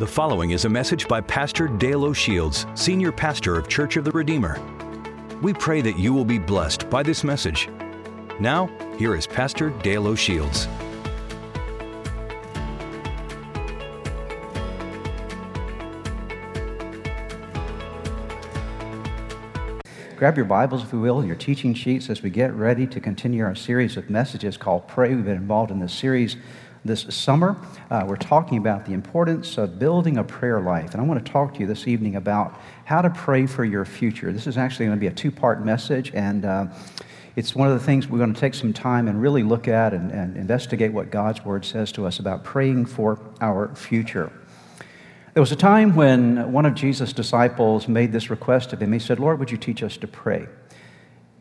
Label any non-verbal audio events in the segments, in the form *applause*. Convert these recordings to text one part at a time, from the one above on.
The following is a message by Pastor Dale O'Shields, Senior Pastor of Church of the Redeemer. We pray that you will be blessed by this message. Now, here is Pastor Dale O'Shields. Grab your Bibles, if you will, and your teaching sheets as we get ready to continue our series of messages called Pray. We've been involved in this series this summer. Uh, we're talking about the importance of building a prayer life. And I want to talk to you this evening about how to pray for your future. This is actually going to be a two part message, and uh, it's one of the things we're going to take some time and really look at and, and investigate what God's Word says to us about praying for our future. There was a time when one of Jesus' disciples made this request of him. He said, Lord, would you teach us to pray?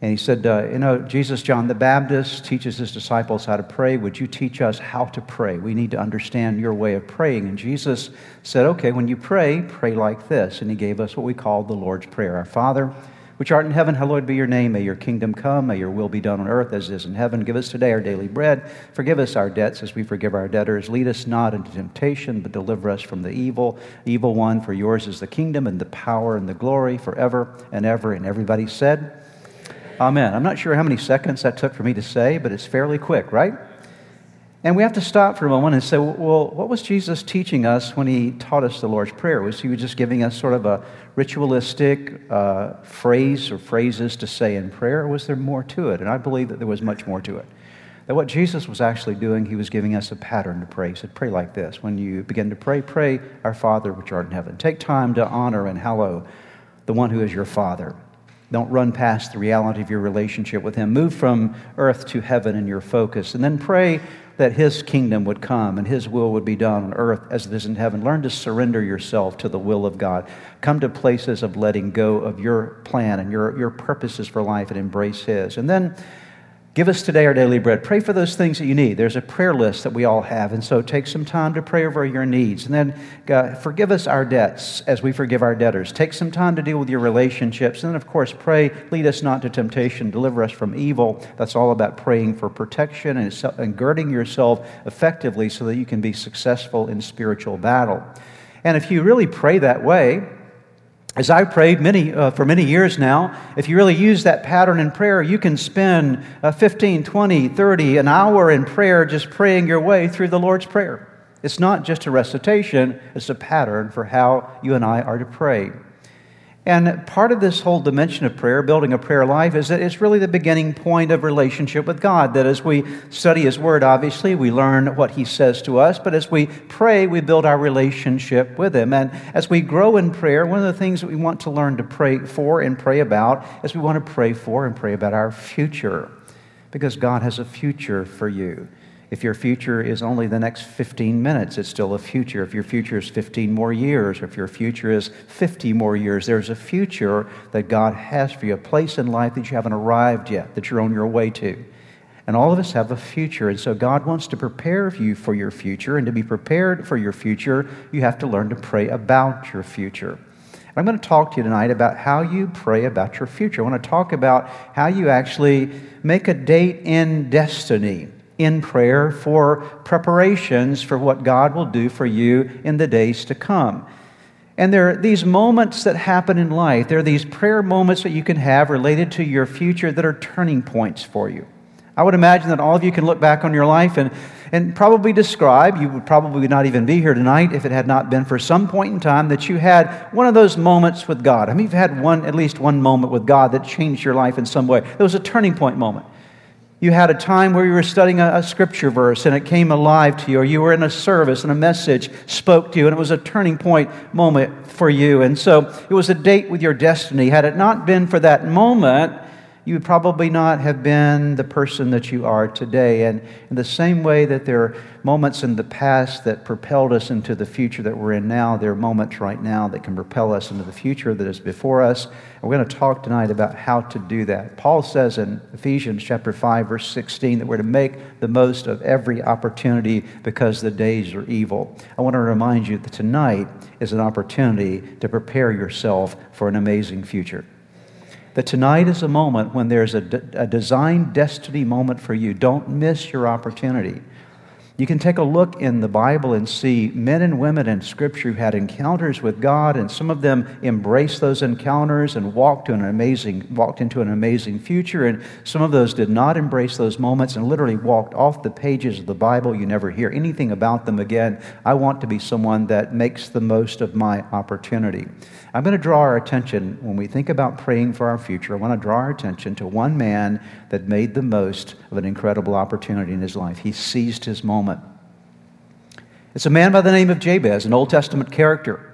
And he said, uh, You know, Jesus, John the Baptist, teaches his disciples how to pray. Would you teach us how to pray? We need to understand your way of praying. And Jesus said, Okay, when you pray, pray like this. And he gave us what we call the Lord's Prayer Our Father, which art in heaven, hallowed be your name. May your kingdom come. May your will be done on earth as it is in heaven. Give us today our daily bread. Forgive us our debts as we forgive our debtors. Lead us not into temptation, but deliver us from the evil, evil one. For yours is the kingdom and the power and the glory forever and ever. And everybody said, Amen. I'm not sure how many seconds that took for me to say, but it's fairly quick, right? And we have to stop for a moment and say, well, what was Jesus teaching us when he taught us the Lord's Prayer? Was he just giving us sort of a ritualistic uh, phrase or phrases to say in prayer, or was there more to it? And I believe that there was much more to it. That what Jesus was actually doing, he was giving us a pattern to pray. He said, Pray like this. When you begin to pray, pray, Our Father which art in heaven. Take time to honor and hallow the one who is your Father. Don't run past the reality of your relationship with Him. Move from earth to heaven in your focus. And then pray that His kingdom would come and His will would be done on earth as it is in heaven. Learn to surrender yourself to the will of God. Come to places of letting go of your plan and your, your purposes for life and embrace His. And then Give us today our daily bread. Pray for those things that you need. There's a prayer list that we all have, and so take some time to pray over your needs. And then God, forgive us our debts as we forgive our debtors. Take some time to deal with your relationships. And then, of course, pray, lead us not to temptation, deliver us from evil. That's all about praying for protection and, and girding yourself effectively so that you can be successful in spiritual battle. And if you really pray that way, as I prayed many, uh, for many years now, if you really use that pattern in prayer, you can spend uh, 15, 20, 30, an hour in prayer just praying your way through the Lord's Prayer. It's not just a recitation, it's a pattern for how you and I are to pray. And part of this whole dimension of prayer, building a prayer life, is that it's really the beginning point of relationship with God. That as we study His Word, obviously, we learn what He says to us, but as we pray, we build our relationship with Him. And as we grow in prayer, one of the things that we want to learn to pray for and pray about is we want to pray for and pray about our future. Because God has a future for you. If your future is only the next 15 minutes, it's still a future. If your future is 15 more years, or if your future is 50 more years, there's a future that God has for you, a place in life that you haven't arrived yet, that you're on your way to. And all of us have a future. And so God wants to prepare you for your future. And to be prepared for your future, you have to learn to pray about your future. I'm going to talk to you tonight about how you pray about your future. I want to talk about how you actually make a date in destiny in prayer for preparations for what God will do for you in the days to come. And there are these moments that happen in life. There are these prayer moments that you can have related to your future that are turning points for you. I would imagine that all of you can look back on your life and, and probably describe, you would probably not even be here tonight if it had not been for some point in time that you had one of those moments with God. I mean, you've had one, at least one moment with God that changed your life in some way. There was a turning point moment you had a time where you were studying a, a, scripture verse and it came alive to you, or you were in a service and a message spoke to you, and it was a turning point moment for you. And so it was a date with your destiny. Had it not been for that moment, you would probably not have been the person that you are today. And in the same way that there are moments in the past that propelled us into the future that we're in now, there are moments right now that can propel us into the future that is before us. And we're going to talk tonight about how to do that. Paul says in Ephesians chapter 5, verse 16, that we're to make the most of every opportunity because the days are evil. I want to remind you that tonight is an opportunity to prepare yourself for an amazing future that tonight is a moment when there's a, a design destiny moment for you. Don't miss your opportunity. You can take a look in the Bible and see men and women in Scripture who had encounters with God, and some of them embraced those encounters and walked, to an amazing, walked into an amazing future, and some of those did not embrace those moments and literally walked off the pages of the Bible. You never hear anything about them again. I want to be someone that makes the most of my opportunity. I'm going to draw our attention, when we think about praying for our future, I want to draw our attention to one man that made the most of an incredible opportunity in his life. He seized his moment. It's a man by the name of Jabez, an Old Testament character.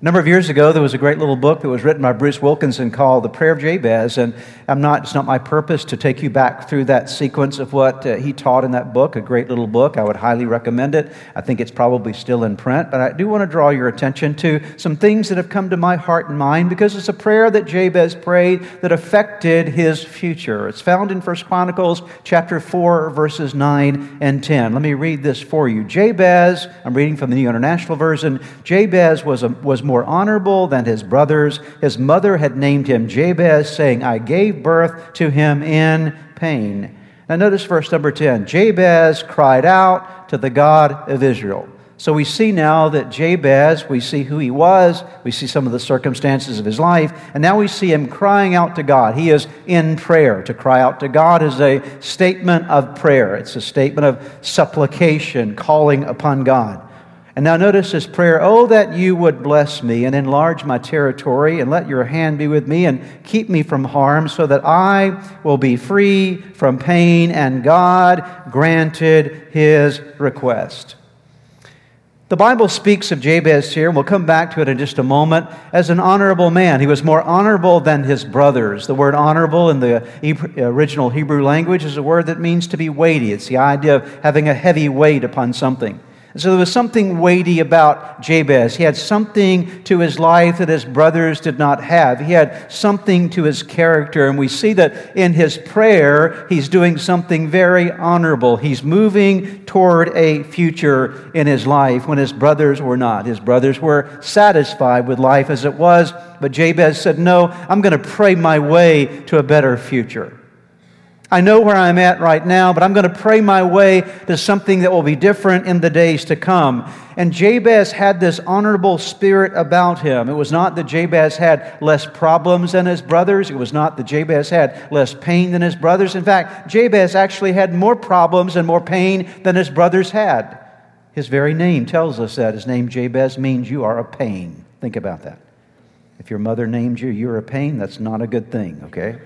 A number of years ago, there was a great little book that was written by Bruce Wilkinson called The Prayer of Jabez. And I'm not, it's not my purpose to take you back through that sequence of what uh, he taught in that book, a great little book. I would highly recommend it. I think it's probably still in print. But I do want to draw your attention to some things that have come to my heart and mind because it's a prayer that Jabez prayed that affected his future. It's found in 1 Chronicles chapter 4, verses 9 and 10. Let me read this for you. Jabez, I'm reading from the New International Version, Jabez was, a, was more honorable than his brothers. His mother had named him Jabez, saying, I gave birth to him in pain. Now, notice verse number 10 Jabez cried out to the God of Israel. So we see now that Jabez, we see who he was, we see some of the circumstances of his life, and now we see him crying out to God. He is in prayer. To cry out to God is a statement of prayer, it's a statement of supplication, calling upon God. And now notice this prayer Oh, that you would bless me and enlarge my territory, and let your hand be with me and keep me from harm, so that I will be free from pain. And God granted his request. The Bible speaks of Jabez here, and we'll come back to it in just a moment, as an honorable man. He was more honorable than his brothers. The word honorable in the original Hebrew language is a word that means to be weighty. It's the idea of having a heavy weight upon something. So there was something weighty about Jabez. He had something to his life that his brothers did not have. He had something to his character. And we see that in his prayer, he's doing something very honorable. He's moving toward a future in his life when his brothers were not. His brothers were satisfied with life as it was, but Jabez said, No, I'm going to pray my way to a better future. I know where I'm at right now, but I'm going to pray my way to something that will be different in the days to come. And Jabez had this honorable spirit about him. It was not that Jabez had less problems than his brothers. It was not that Jabez had less pain than his brothers. In fact, Jabez actually had more problems and more pain than his brothers had. His very name tells us that. His name, Jabez, means you are a pain. Think about that. If your mother named you, you're a pain, that's not a good thing, okay?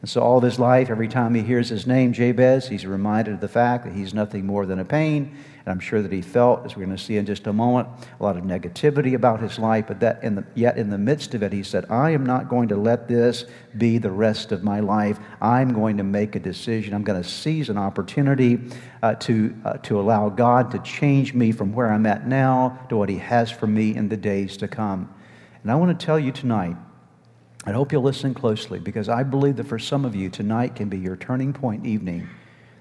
And so, all his life, every time he hears his name, Jabez, he's reminded of the fact that he's nothing more than a pain. And I'm sure that he felt, as we're going to see in just a moment, a lot of negativity about his life. But that in the, yet, in the midst of it, he said, I am not going to let this be the rest of my life. I'm going to make a decision. I'm going to seize an opportunity uh, to, uh, to allow God to change me from where I'm at now to what he has for me in the days to come. And I want to tell you tonight I hope you'll listen closely because I believe that for some of you, tonight can be your turning point evening,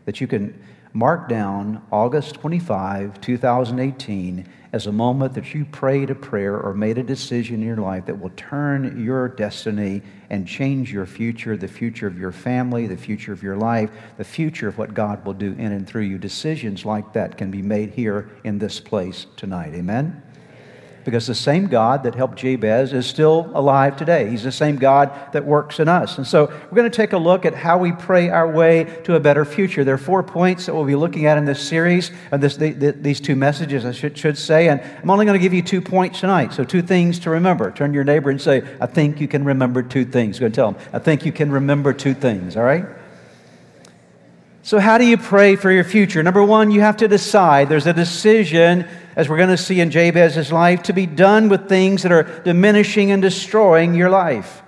that you can mark down August 25, 2018, as a moment that you prayed a prayer or made a decision in your life that will turn your destiny and change your future, the future of your family, the future of your life, the future of what God will do in and through you. Decisions like that can be made here in this place tonight. Amen? Because the same God that helped Jabez is still alive today. He's the same God that works in us. And so we're going to take a look at how we pray our way to a better future. There are four points that we'll be looking at in this series, and this, the, the, these two messages, I should, should say. And I'm only going to give you two points tonight. So, two things to remember. Turn to your neighbor and say, I think you can remember two things. Go and tell them, I think you can remember two things, all right? So, how do you pray for your future? Number one, you have to decide. There's a decision as we're going to see in Jabez's life, to be done with things that are diminishing and destroying your life.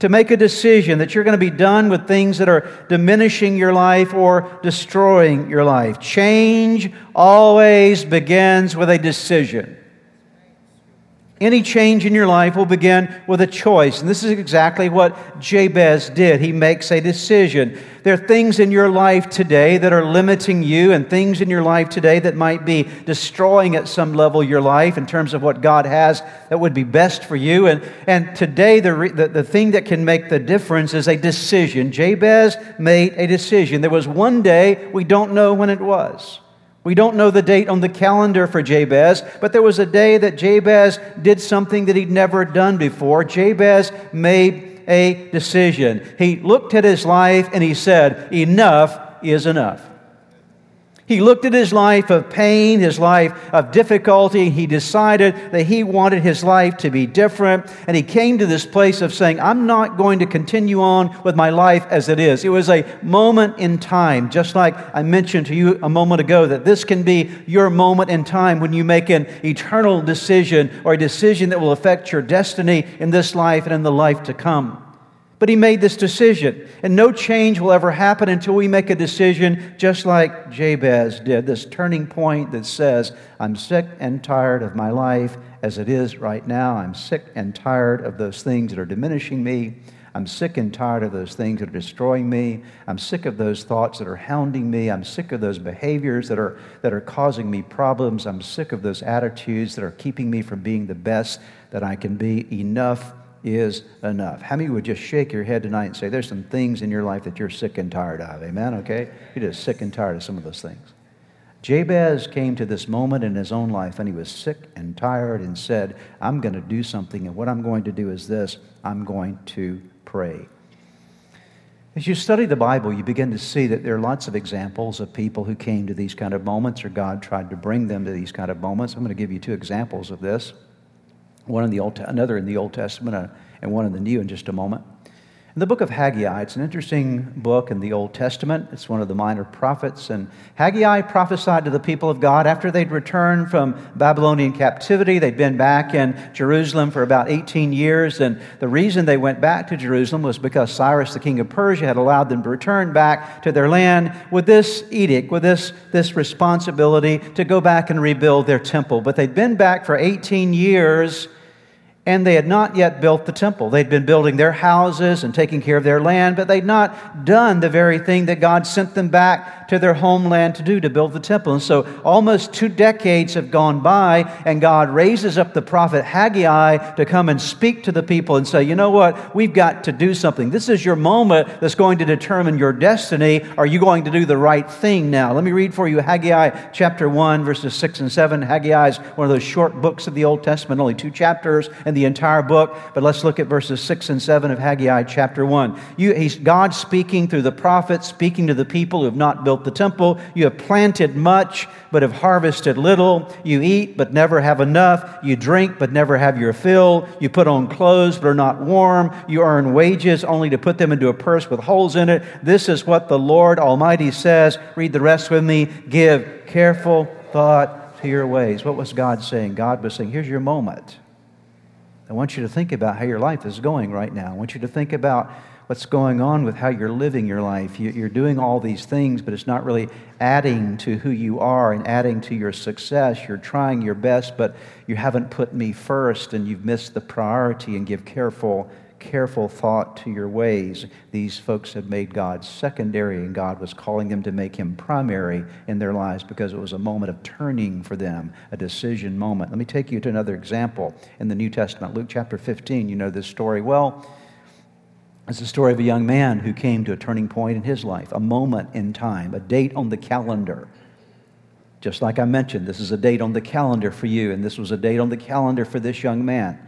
To make a decision that you're going to be done with things that are diminishing your life or destroying your life. Change always begins with a decision. Any change in your life will begin with a choice. And this is exactly what Jabez did. He makes a decision. There are things in your life today that are limiting you, and things in your life today that might be destroying at some level your life in terms of what God has that would be best for you. And, and today, the, the, the thing that can make the difference is a decision. Jabez made a decision. There was one day, we don't know when it was. We don't know the date on the calendar for Jabez, but there was a day that Jabez did something that he'd never done before. Jabez made a decision. He looked at his life and he said, Enough is enough. He looked at his life of pain, his life of difficulty. He decided that he wanted his life to be different. And he came to this place of saying, I'm not going to continue on with my life as it is. It was a moment in time, just like I mentioned to you a moment ago, that this can be your moment in time when you make an eternal decision or a decision that will affect your destiny in this life and in the life to come. But he made this decision. And no change will ever happen until we make a decision just like Jabez did. This turning point that says, I'm sick and tired of my life as it is right now. I'm sick and tired of those things that are diminishing me. I'm sick and tired of those things that are destroying me. I'm sick of those thoughts that are hounding me. I'm sick of those behaviors that are, that are causing me problems. I'm sick of those attitudes that are keeping me from being the best that I can be. Enough is enough. How many would just shake your head tonight and say, There's some things in your life that you're sick and tired of? Amen? Okay? You're just sick and tired of some of those things. Jabez came to this moment in his own life and he was sick and tired and said, I'm going to do something, and what I'm going to do is this I'm going to pray. As you study the Bible, you begin to see that there are lots of examples of people who came to these kind of moments, or God tried to bring them to these kind of moments. I'm going to give you two examples of this one in the Old, another in the Old Testament uh, and one in the New in just a moment. In the book of Haggai, it's an interesting book in the Old Testament. It's one of the minor prophets. And Haggai prophesied to the people of God after they'd returned from Babylonian captivity. They'd been back in Jerusalem for about 18 years. And the reason they went back to Jerusalem was because Cyrus, the king of Persia, had allowed them to return back to their land with this edict, with this, this responsibility to go back and rebuild their temple. But they'd been back for 18 years and they had not yet built the temple. They'd been building their houses and taking care of their land, but they'd not done the very thing that God sent them back to their homeland to do, to build the temple. And so almost two decades have gone by, and God raises up the prophet Haggai to come and speak to the people and say, you know what? We've got to do something. This is your moment that's going to determine your destiny. Are you going to do the right thing now? Let me read for you Haggai chapter 1, verses 6 and 7. Haggai is one of those short books of the Old Testament, only two chapters in the entire book. But let's look at verses 6 and 7 of Haggai chapter 1. You, he's God speaking through the prophets, speaking to the people who have not built the temple. You have planted much, but have harvested little. You eat, but never have enough. You drink, but never have your fill. You put on clothes, but are not warm. You earn wages, only to put them into a purse with holes in it. This is what the Lord Almighty says. Read the rest with me. Give careful thought to your ways. What was God saying? God was saying, Here's your moment. I want you to think about how your life is going right now. I want you to think about what's going on with how you're living your life. You're doing all these things, but it's not really adding to who you are and adding to your success. You're trying your best, but you haven't put me first and you've missed the priority and give careful careful thought to your ways. These folks had made God secondary, and God was calling them to make him primary in their lives because it was a moment of turning for them, a decision moment. Let me take you to another example in the New Testament. Luke chapter 15, you know this story well. It's the story of a young man who came to a turning point in his life, a moment in time, a date on the calendar. Just like I mentioned, this is a date on the calendar for you, and this was a date on the calendar for this young man.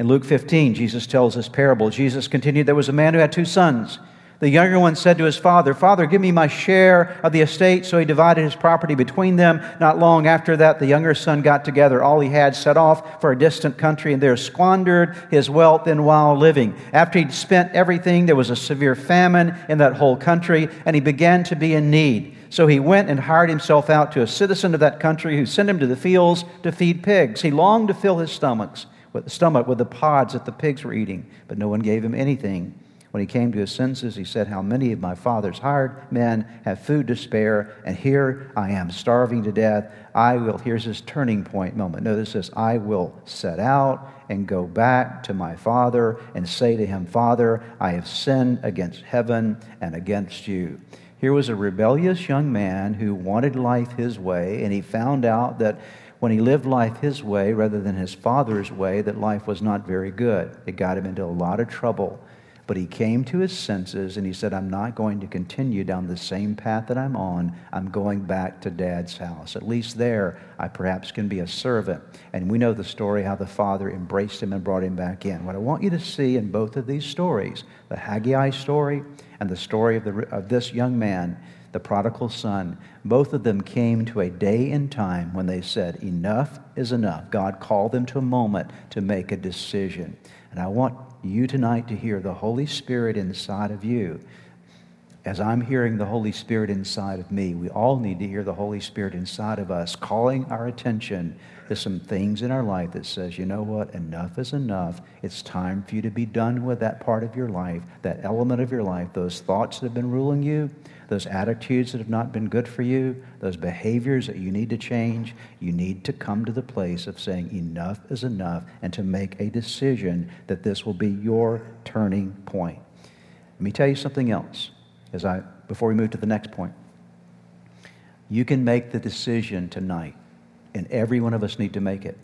In Luke 15, Jesus tells this parable. Jesus continued, There was a man who had two sons. The younger one said to his father, Father, give me my share of the estate. So he divided his property between them. Not long after that, the younger son got together all he had, set off for a distant country, and there squandered his wealth in wild living. After he'd spent everything, there was a severe famine in that whole country, and he began to be in need. So he went and hired himself out to a citizen of that country who sent him to the fields to feed pigs. He longed to fill his stomachs with the stomach with the pods that the pigs were eating, but no one gave him anything. When he came to his senses, he said, How many of my father's hired men have food to spare, and here I am starving to death. I will, here's his turning point moment. Notice this I will set out and go back to my father and say to him, Father, I have sinned against heaven and against you. Here was a rebellious young man who wanted life his way, and he found out that when he lived life his way rather than his father's way, that life was not very good. It got him into a lot of trouble. But he came to his senses and he said, I'm not going to continue down the same path that I'm on. I'm going back to dad's house. At least there, I perhaps can be a servant. And we know the story how the father embraced him and brought him back in. What I want you to see in both of these stories, the Haggai story and the story of, the, of this young man, the prodigal son, both of them came to a day and time when they said, Enough is enough. God called them to a moment to make a decision. And I want you tonight to hear the Holy Spirit inside of you. As I'm hearing the Holy Spirit inside of me, we all need to hear the Holy Spirit inside of us calling our attention to some things in our life that says, you know what, enough is enough. It's time for you to be done with that part of your life, that element of your life, those thoughts that have been ruling you, those attitudes that have not been good for you, those behaviors that you need to change, you need to come to the place of saying enough is enough and to make a decision that this will be your turning point. Let me tell you something else as I before we move to the next point. You can make the decision tonight, and every one of us need to make it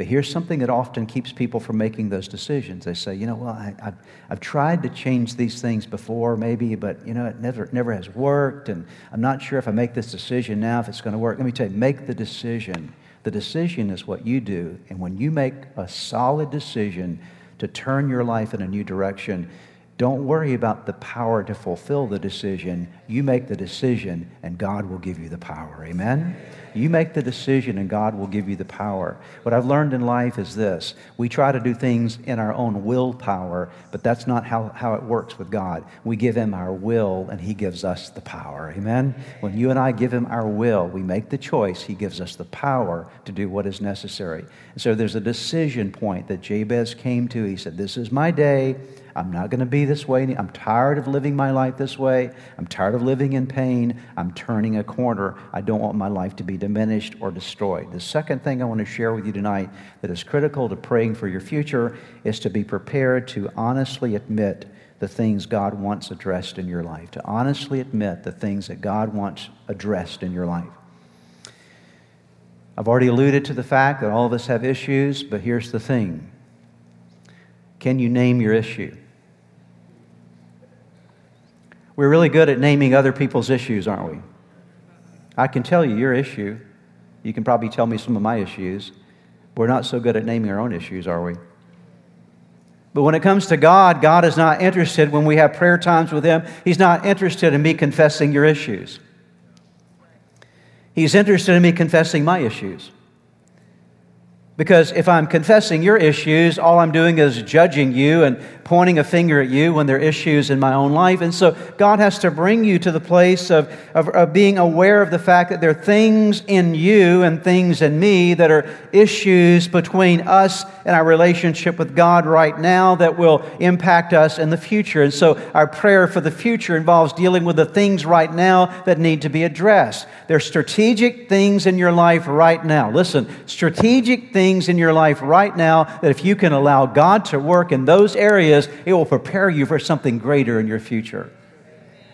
but here's something that often keeps people from making those decisions. They say, you know, well, I, have I've tried to change these things before, maybe, but, you know, it never, never has worked. And I'm not sure if I make this decision now if it's going to work. Let me tell you, make the decision. The decision is what you do. And when you make a solid decision to turn your life in a new direction, don't worry about the power to fulfill the decision. You make the decision, and God will give you the power. Amen? You make the decision, and God will give you the power. What I've learned in life is this we try to do things in our own willpower, but that's not how, how it works with God. We give Him our will, and He gives us the power. Amen? When you and I give Him our will, we make the choice, He gives us the power to do what is necessary. And so there's a decision point that Jabez came to. He said, This is my day. I'm not going to be this way. I'm tired of living my life this way. I'm tired of living in pain. I'm turning a corner. I don't want my life to be diminished or destroyed. The second thing I want to share with you tonight that is critical to praying for your future is to be prepared to honestly admit the things God wants addressed in your life, to honestly admit the things that God wants addressed in your life. I've already alluded to the fact that all of us have issues, but here's the thing can you name your issue? We're really good at naming other people's issues, aren't we? I can tell you your issue. You can probably tell me some of my issues. We're not so good at naming our own issues, are we? But when it comes to God, God is not interested when we have prayer times with Him. He's not interested in me confessing your issues. He's interested in me confessing my issues. Because if I'm confessing your issues, all I'm doing is judging you and pointing a finger at you when there are issues in my own life. And so God has to bring you to the place of, of, of, being aware of the fact that there are things in you and things in me that are issues between us and our relationship with God right now that will impact us in the future. And so our prayer for the future involves dealing with the things right now that need to be addressed. There are strategic things in your life right now. Listen, strategic things things in your life right now that if you can allow God to work in those areas, it will prepare you for something greater in your future.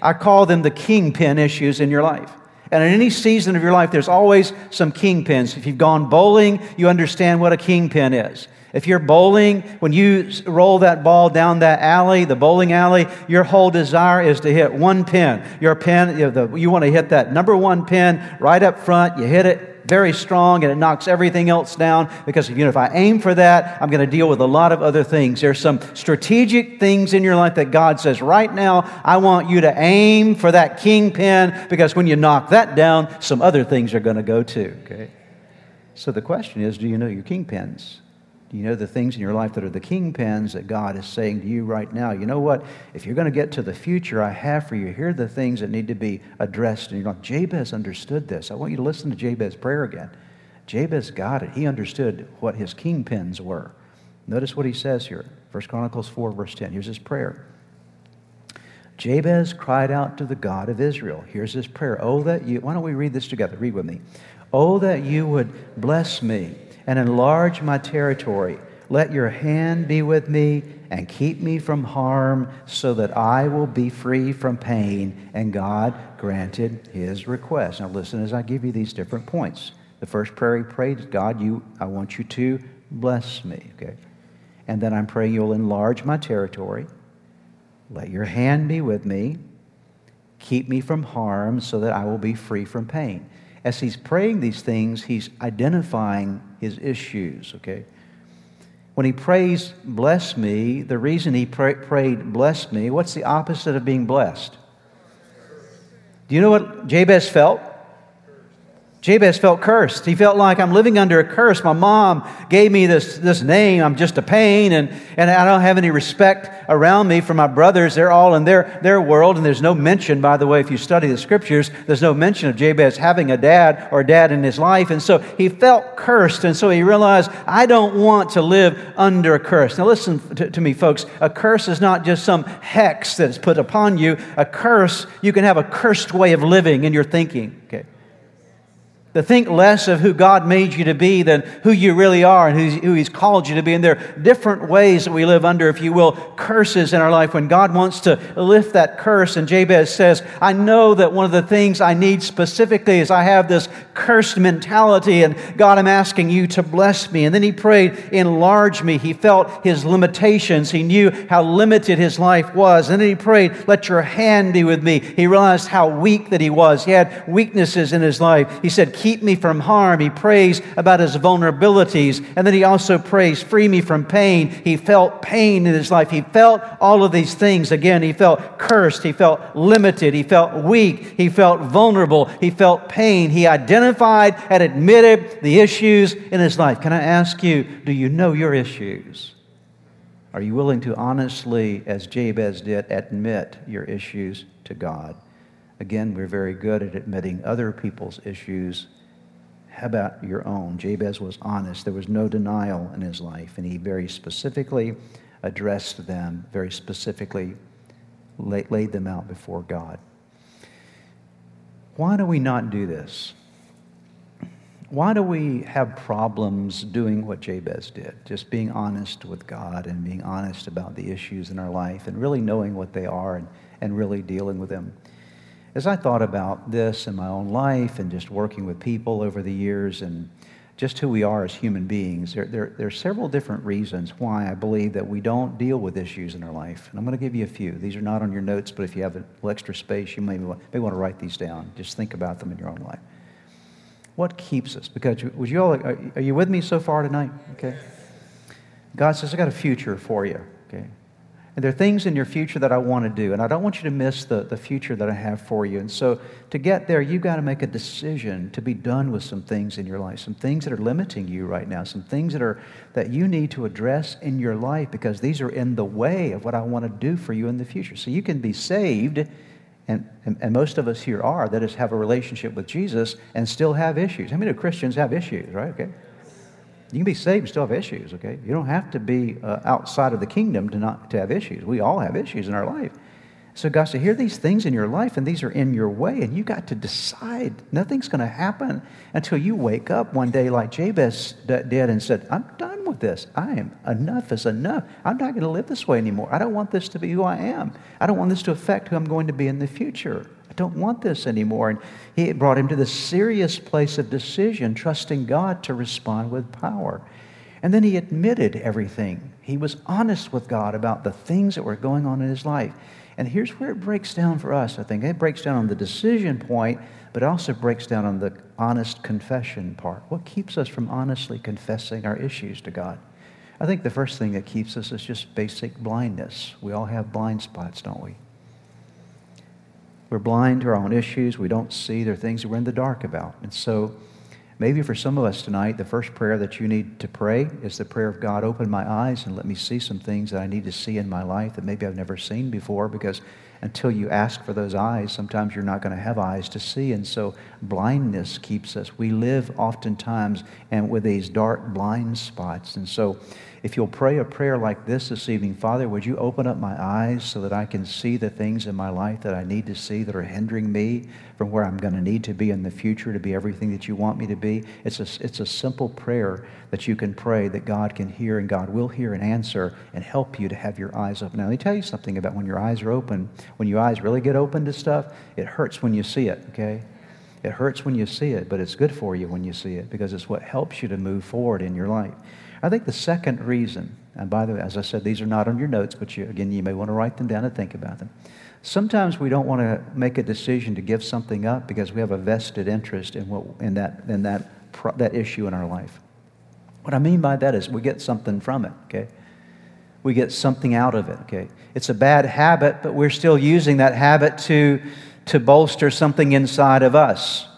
I call them the kingpin issues in your life. And in any season of your life, there's always some kingpins. If you've gone bowling, you understand what a kingpin is. If you're bowling, when you roll that ball down that alley, the bowling alley, your whole desire is to hit one pin. Your pin, you, know, the, you want to hit that number one pin right up front. You hit it very strong and it knocks everything else down because you know if I aim for that, I'm going to deal with a lot of other things. There's some strategic things in your life that God says, right now, I want you to aim for that kingpin because when you knock that down, some other things are going to go too. Okay? So the question is, do you know your kingpins? You know the things in your life that are the kingpins that God is saying to you right now? You know what? If you're going to get to the future I have for you, here are the things that need to be addressed. And you're like, Jabez understood this. I want you to listen to Jabez's prayer again. Jabez got it. He understood what his kingpins were. Notice what he says here. 1 Chronicles 4, verse 10. Here's his prayer. Jabez cried out to the God of Israel. Here's his prayer. Oh, that you, why don't we read this together? Read with me. Oh, that you would bless me and enlarge my territory. Let your hand be with me and keep me from harm so that I will be free from pain. And God granted his request. Now, listen as I give you these different points. The first prayer he prayed, God, you, I want you to bless me. Okay. And then I'm praying you'll enlarge my territory. Let your hand be with me. Keep me from harm so that I will be free from pain. As he's praying these things, he's identifying his issues, okay? When he prays, bless me, the reason he pray, prayed, bless me, what's the opposite of being blessed? Do you know what Jabez felt? Jabez felt cursed. He felt like I'm living under a curse. My mom gave me this, this name. I'm just a pain, and, and I don't have any respect around me for my brothers. They're all in their, their world, and there's no mention, by the way, if you study the scriptures, there's no mention of Jabez having a dad or dad in his life. And so he felt cursed, and so he realized, I don't want to live under a curse. Now, listen to, to me, folks. A curse is not just some hex that's put upon you. A curse, you can have a cursed way of living in your thinking. Okay to think less of who God made you to be than who you really are and who He's called you to be. And there are different ways that we live under, if you will, curses in our life when God wants to lift that curse. And Jabez says, I know that one of the things I need specifically is I have this cursed mentality, and God, I'm asking you to bless me. And then he prayed, Enlarge me. He felt his limitations, he knew how limited his life was. And then he prayed, Let your hand be with me. He realized how weak that he was. He had weaknesses in his life. He said, keep me from harm. He prays about his vulnerabilities. And then he also prays, free me from pain. He felt pain in his life. He felt all of these things. Again, he felt cursed. He felt limited. He felt weak. He felt vulnerable. He felt pain. He identified and admitted the issues in his life. Can I ask you, do you know your issues? Are you willing to honestly, as Jabez did, admit your issues to God? Again, we're very good at admitting other people's issues how about your own? Jabez was honest. There was no denial in his life, and he very specifically addressed them, very specifically laid them out before God. Why do we not do this? Why do we have problems doing what Jabez did? Just being honest with God and being honest about the issues in our life and really knowing what they are and, and really dealing with them as I thought about this in my own life and just working with people over the years and just who we are as human beings, there, there, there, are several different reasons why I believe that we don't deal with issues in our life. And I'm going to give you a few. These are not on your notes, but if you have a little extra space, you may, may want to write these down. Just think about them in your own life. What keeps us? Because would you all, are, are you with me so far tonight? Okay. God says, I got a future for you. Okay. And there are things in your future that I want to do, and I don't want you to miss the, the future that I have for you. And so to get there, you've got to make a decision to be done with some things in your life, some things that are limiting you right now, some things that, are, that you need to address in your life because these are in the way of what I want to do for you in the future. So you can be saved, and, and, and most of us here are, that is, have a relationship with Jesus and still have issues. How many Christians have issues, right? Okay. You can be saved and still have issues, okay? You don't have to be uh, outside of the kingdom to not to have issues. We all have issues in our life. So God said, here are these things in your life, and these are in your way, and you got to decide. Nothing's going to happen until you wake up one day like Jabez did and said, I'm done with this. I am enough is enough. I'm not going to live this way anymore. I don't want this to be who I am. I don't want this to affect who I'm going to be in the future don't want this anymore. And he brought him to the serious place of decision, trusting God to respond with power. And then he admitted everything. He was honest with God about the things that were going on in his life. And here's where it breaks down for us, I think. It breaks down on the decision point, but it also breaks down on the honest confession part. What keeps us from honestly confessing our issues to God? I think the first thing that keeps us is just basic blindness. We all have blind spots, don't we? We're blind to our own issues. We don't see. There are things that we're in the dark about. And so, maybe for some of us tonight, the first prayer that you need to pray is the prayer of God, open my eyes and let me see some things that I need to see in my life that maybe I've never seen before because until you ask for those eyes, sometimes you're not going to have eyes to see. And so blindness keeps us. We live oftentimes and with these dark blind spots. And so if you'll pray a prayer like this this evening, Father, would you open up my eyes so that I can see the things in my life that I need to see that are hindering me from where I'm going to need to be in the future to be everything that you want me to be? It's a, it's a simple prayer that you can pray that God can hear and God will hear and answer and help you to have your eyes open. Now, let me tell you something about when your eyes are open. When your eyes really get open to stuff, it hurts when you see it, okay? It hurts when you see it, but it's good for you when you see it because it's what helps you to move forward in your life. I think the second reason, and by the way, as I said, these are not on your notes, but you, again, you may want to write them down and think about them. Sometimes we don't want to make a decision to give something up because we have a vested interest in, what, in, that, in that, that issue in our life. What I mean by that is we get something from it, okay? We get something out of it, okay? It's a bad habit, but we're still using that habit to to bolster something inside of us.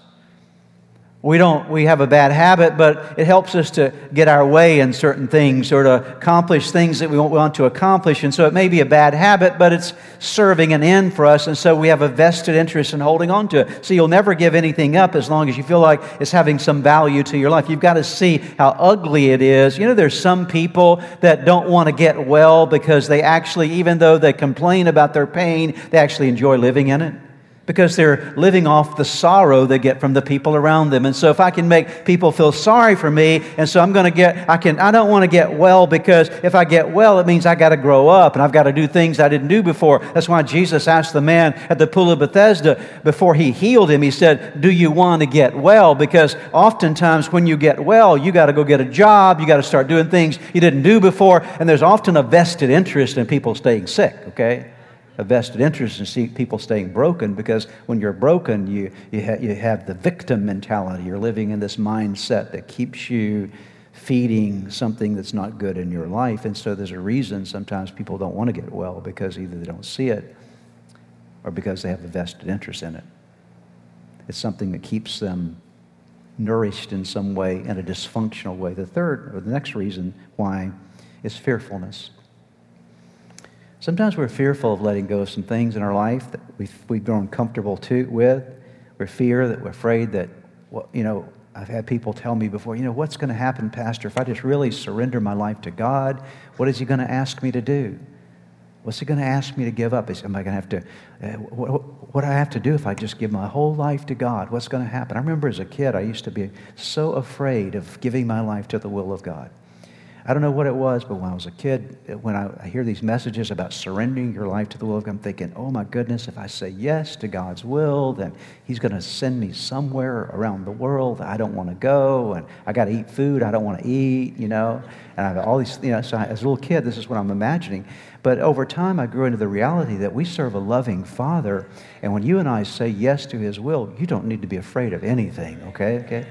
We don't, we have a bad habit, but it helps us to get our way in certain things or to accomplish things that we want to accomplish. And so it may be a bad habit, but it's serving an end for us. And so we have a vested interest in holding on to it. So you'll never give anything up as long as you feel like it's having some value to your life. You've got to see how ugly it is. You know, there's some people that don't want to get well because they actually, even though they complain about their pain, they actually enjoy living in it because they're living off the sorrow they get from the people around them. And so if I can make people feel sorry for me, and so I'm going to get, I can, I don't want to get well because if I get well, it means I got to grow up and I've got to do things I didn't do before. That's why Jesus asked the man at the pool of Bethesda before he healed him, he said, Do you want to get well? Because oftentimes when you get well, you got to go get a job, you got to start doing things you didn't do before, and there's often a vested interest in people staying sick, okay? A vested interest in see people staying broken because when you're broken, you, you, ha- you have the victim mentality. You're living in this mindset that keeps you feeding something that's not good in your life. And so there's a reason sometimes people don't want to get well because either they don't see it or because they have a vested interest in it. It's something that keeps them nourished in some way in a dysfunctional way. The third, or the next reason why, is fearfulness. Sometimes we're fearful of letting go of some things in our life that we've, we've grown comfortable to, with. We're fear that we're afraid that, well, you know, I've had people tell me before, you know, what's going to happen, Pastor, if I just really surrender my life to God? What is He going to ask me to do? What's He going to ask me to give up? Is, am I going to have to, uh, what, what do I have to do if I just give my whole life to God? What's going to happen? I remember as a kid, I used to be so afraid of giving my life to the will of God. I don't know what it was, but when I was a kid, when I, I hear these messages about surrendering your life to the will of God, I'm thinking, oh my goodness, if I say yes to God's will, then He's going to send me somewhere around the world I don't want to go, and I got to eat food I don't want to eat, you know. And I have all these, you know, so I, as a little kid, this is what I'm imagining. But over time, I grew into the reality that we serve a loving Father, and when you and I say yes to His will, you don't need to be afraid of anything, okay? Okay?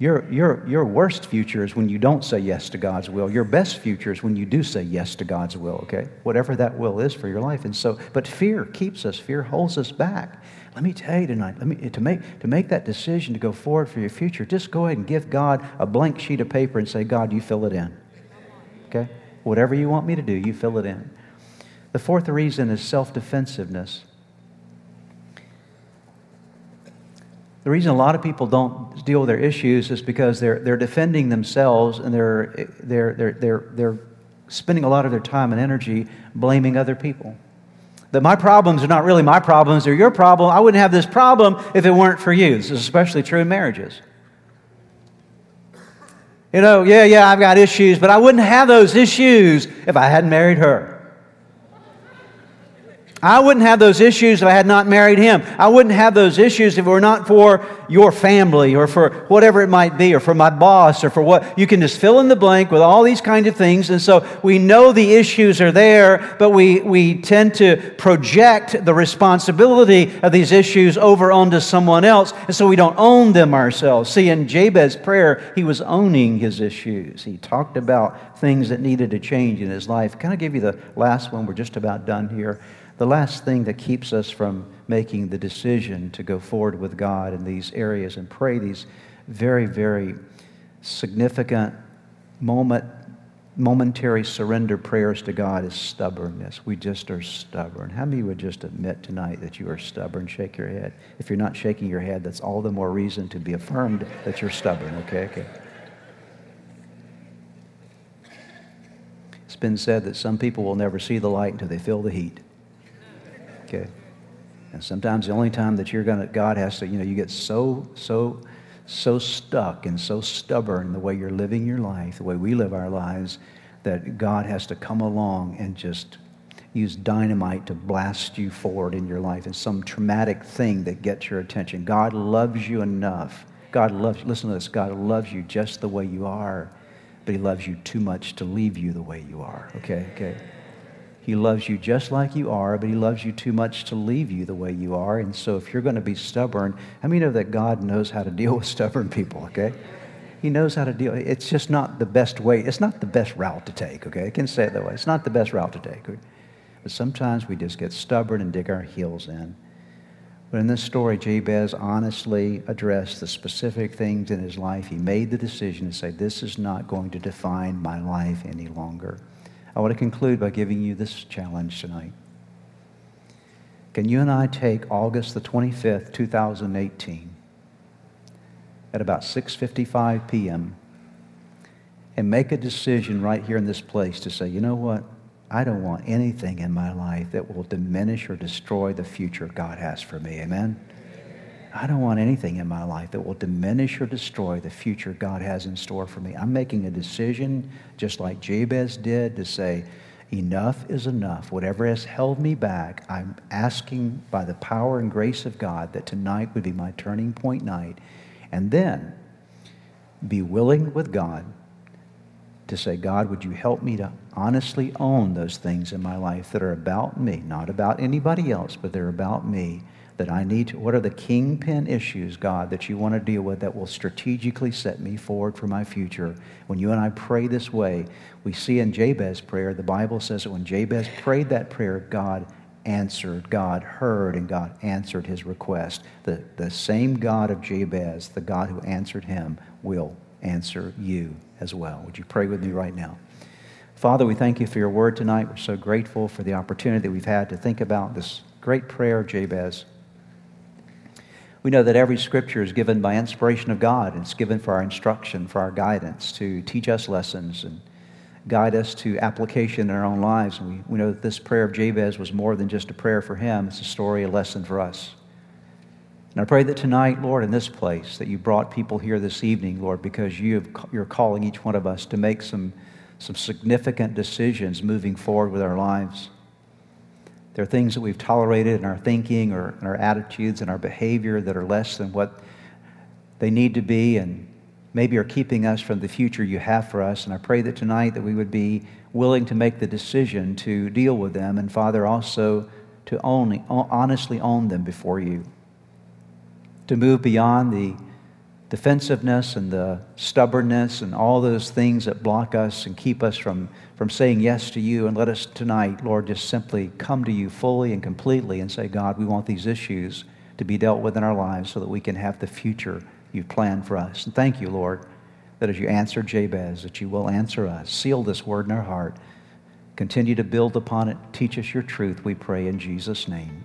Your, your, your worst future is when you don't say yes to God's will. Your best future is when you do say yes to God's will, okay? Whatever that will is for your life. And so, but fear keeps us, fear holds us back. Let me tell you tonight, let me, to, make, to make that decision to go forward for your future, just go ahead and give God a blank sheet of paper and say, God, you fill it in. Okay? Whatever you want me to do, you fill it in. The fourth reason is self defensiveness. The reason a lot of people don't deal with their issues is because they're, they're defending themselves and they're, they're, they're, they're, they're spending a lot of their time and energy blaming other people. That my problems are not really my problems, they're your problem. I wouldn't have this problem if it weren't for you. This is especially true in marriages. You know, yeah, yeah, I've got issues, but I wouldn't have those issues if I hadn't married her. I wouldn't have those issues if I had not married him. I wouldn't have those issues if it were not for your family or for whatever it might be or for my boss or for what. You can just fill in the blank with all these kind of things. And so we know the issues are there, but we, we tend to project the responsibility of these issues over onto someone else. And so we don't own them ourselves. See, in Jabez's prayer, he was owning his issues. He talked about things that needed to change in his life. Can I give you the last one? We're just about done here the last thing that keeps us from making the decision to go forward with God in these areas and pray these very, very significant moment, momentary surrender prayers to God is stubbornness. We just are stubborn. How many would just admit tonight that you are stubborn? Shake your head. If you're not shaking your head, that's all the more reason to be affirmed that you're stubborn, okay? Okay. It's been said that some people will never see the light until they feel the heat. Okay? And sometimes the only time that you're going to, God has to, you know, you get so, so, so stuck and so stubborn the way you're living your life, the way we live our lives, that God has to come along and just use dynamite to blast you forward in your life and some traumatic thing that gets your attention. God loves you enough. God loves. Listen to this. God loves you just the way you are, but He loves you too much to leave you the way you are. Okay? Okay? He loves you just like you are, but He loves you too much to leave you the way you are. And so if you're going to be stubborn, how many know that God knows how to deal *laughs* with stubborn people, okay? He knows how to deal. It's just not the best way. It's not the best route to take, okay? I can say it that way. It's not the best route to take. But sometimes we just get stubborn and dig our heels in. But in this story, Jabez honestly addressed the specific things in his life. He made the decision to say, This is not going to define my life any longer. I want to conclude by giving you this challenge tonight. Can you and I take August the 25th, 2018, at about 6:55 p.m. and make a decision right here in this place to say, you know what? I don't want anything in my life that will diminish or destroy the future God has for me. Amen? I don't want anything in my life that will diminish or destroy the future God has in store for me. I'm making a decision, just like Jabez did, to say, enough is enough. Whatever has held me back, I'm asking by the power and grace of God that tonight would be my turning point night. And then be willing with God to say, God, would you help me to honestly own those things in my life that are about me, not about anybody else, but they're about me, that I need to, what are the kingpin issues, God, that you want to deal with that will strategically set me forward for my future? When you and I pray this way, we see in Jabez's prayer, the Bible says that when Jabez prayed that prayer, God answered, God heard, and God answered his request. The, the same God of Jabez, the God who answered him, will answer you as well. Would you pray with me right now? Father, we thank you for your word tonight. We're so grateful for the opportunity that we've had to think about this great prayer of Jabez. We know that every scripture is given by inspiration of God. It's given for our instruction, for our guidance, to teach us lessons and guide us to application in our own lives. And we, we know that this prayer of Jabez was more than just a prayer for him, it's a story, a lesson for us. And I pray that tonight, Lord, in this place, that you brought people here this evening, Lord, because you you're calling each one of us to make some, some significant decisions moving forward with our lives. There are things that we've tolerated in our thinking or in our attitudes and our behavior that are less than what they need to be and maybe are keeping us from the future you have for us. And I pray that tonight that we would be willing to make the decision to deal with them and, Father, also to only, honestly own them before you to move beyond the defensiveness and the stubbornness and all those things that block us and keep us from, from saying yes to you. And let us tonight, Lord, just simply come to you fully and completely and say, God, we want these issues to be dealt with in our lives so that we can have the future you've planned for us. And thank you, Lord, that as you answered Jabez, that you will answer us. Seal this word in our heart. Continue to build upon it. Teach us your truth, we pray in Jesus' name.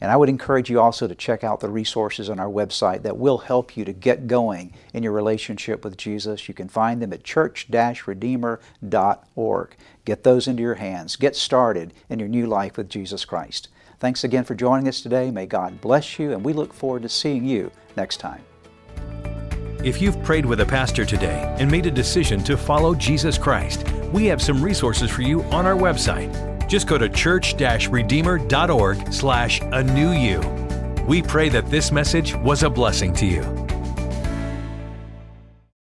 And I would encourage you also to check out the resources on our website that will help you to get going in your relationship with Jesus. You can find them at church-redeemer.org. Get those into your hands. Get started in your new life with Jesus Christ. Thanks again for joining us today. May God bless you, and we look forward to seeing you next time. If you've prayed with a pastor today and made a decision to follow Jesus Christ, we have some resources for you on our website. Just go to church-redeemer.org slash a new you. We pray that this message was a blessing to you.